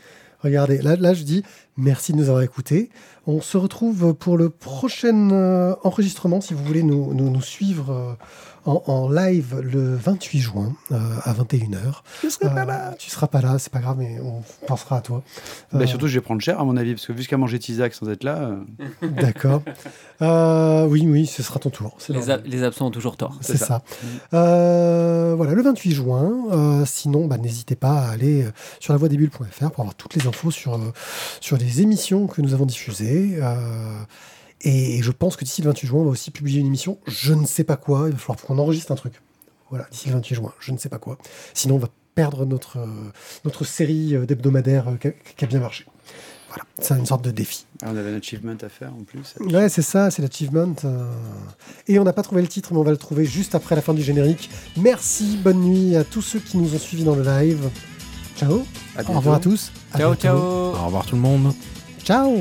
Regardez, là, là je dis merci de nous avoir écoutés. On se retrouve pour le prochain euh, enregistrement, si vous voulez nous, nous, nous suivre euh, en, en live le 28 juin euh, à 21h. Je serai Euh, Tu seras pas là, c'est pas grave, mais on pensera à toi. Bah, surtout, je vais prendre cher à mon avis, parce que vu ce qu'a mangé Tizak sans être là, euh, D'accord. Euh, oui, oui, ce sera ton tour. Les, normal. a- les absents ont toujours tort. C'est C'est ça. ça. Euh, voilà, le 28 juin. Euh, sinon, bah, n'hésitez pas à aller sur la lavoidesbulles.fr pour avoir toutes les infos sur, sur les émissions que nous avons diffusées. Euh, et je pense que d'ici le 28 juin, on va aussi publier une émission. Je ne sais pas quoi. Il va falloir qu'on enregistre un truc. Voilà, d'ici le 28 juin. Je ne sais pas quoi. Sinon, on va perdre notre, euh, notre série euh, d'hebdomadaires qui, a, qui a bien marché. Voilà, c'est une sorte de défi. ah, on avait un achievement à faire en plus. Ouais, c'est ça, c'est l'achievement. euh. Et on n'a pas trouvé le titre, mais on va le trouver juste après la fin du générique. Merci, bonne nuit à tous ceux qui nous ont suivis dans le live. Ciao, À au revoir à tous. À Ciao, bientôt. ciao Au revoir tout le monde. Ciao